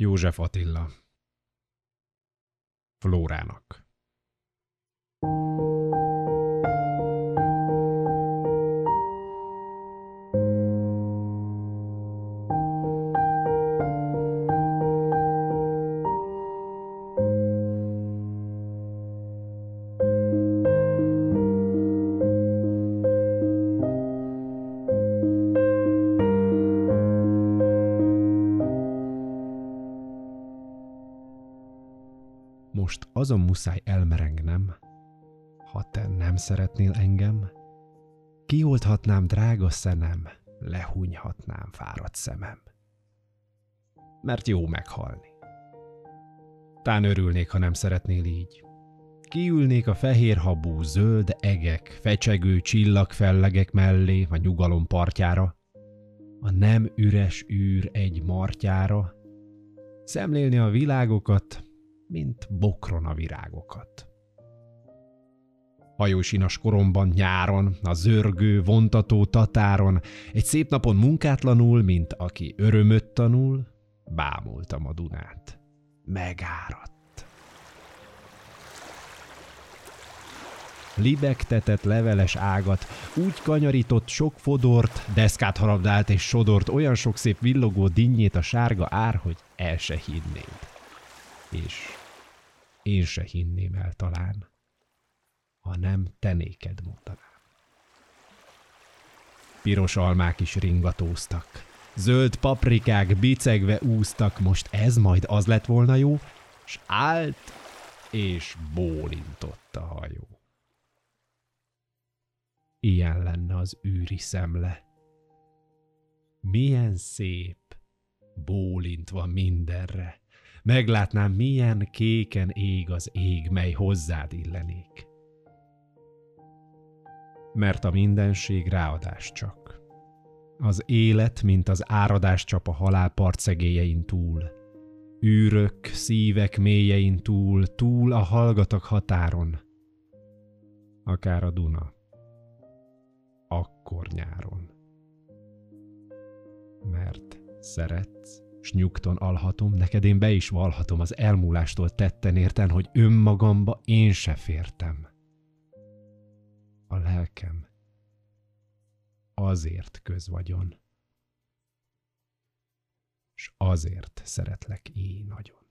József Attila Flórának Most azon muszáj elmerengnem, ha te nem szeretnél engem, kiolthatnám drága szenem, lehunyhatnám fáradt szemem. Mert jó meghalni. Tán örülnék, ha nem szeretnél így. Kiülnék a fehér habú, zöld egek, fecsegő csillagfellegek mellé a nyugalom partjára, a nem üres űr egy martyára, szemlélni a világokat, mint bokron a virágokat. Hajósinas koromban nyáron, a zörgő, vontató tatáron, egy szép napon munkátlanul, mint aki örömöt tanul, bámultam a Dunát. Megáradt. libegtetett leveles ágat, úgy kanyarított sok fodort, deszkát harabdált és sodort olyan sok szép villogó dinnyét a sárga ár, hogy el se hinnéd. És én se hinném el talán, ha nem te néked mondanám. Piros almák is ringatóztak, zöld paprikák bicegve úztak, most ez majd az lett volna jó, s állt és bólintott a hajó. Ilyen lenne az űri szemle. Milyen szép, bólintva mindenre, meglátnám, milyen kéken ég az ég, mely hozzád illenék. Mert a mindenség ráadás csak. Az élet, mint az áradás csap a halál partszegélyein túl. Űrök, szívek mélyein túl, túl a hallgatak határon. Akár a Duna. Akkor nyáron. Mert szeretsz, s nyugton alhatom, neked én be is valhatom az elmúlástól tetten érten, hogy önmagamba én se fértem. A lelkem azért közvagyon, s azért szeretlek én nagyon.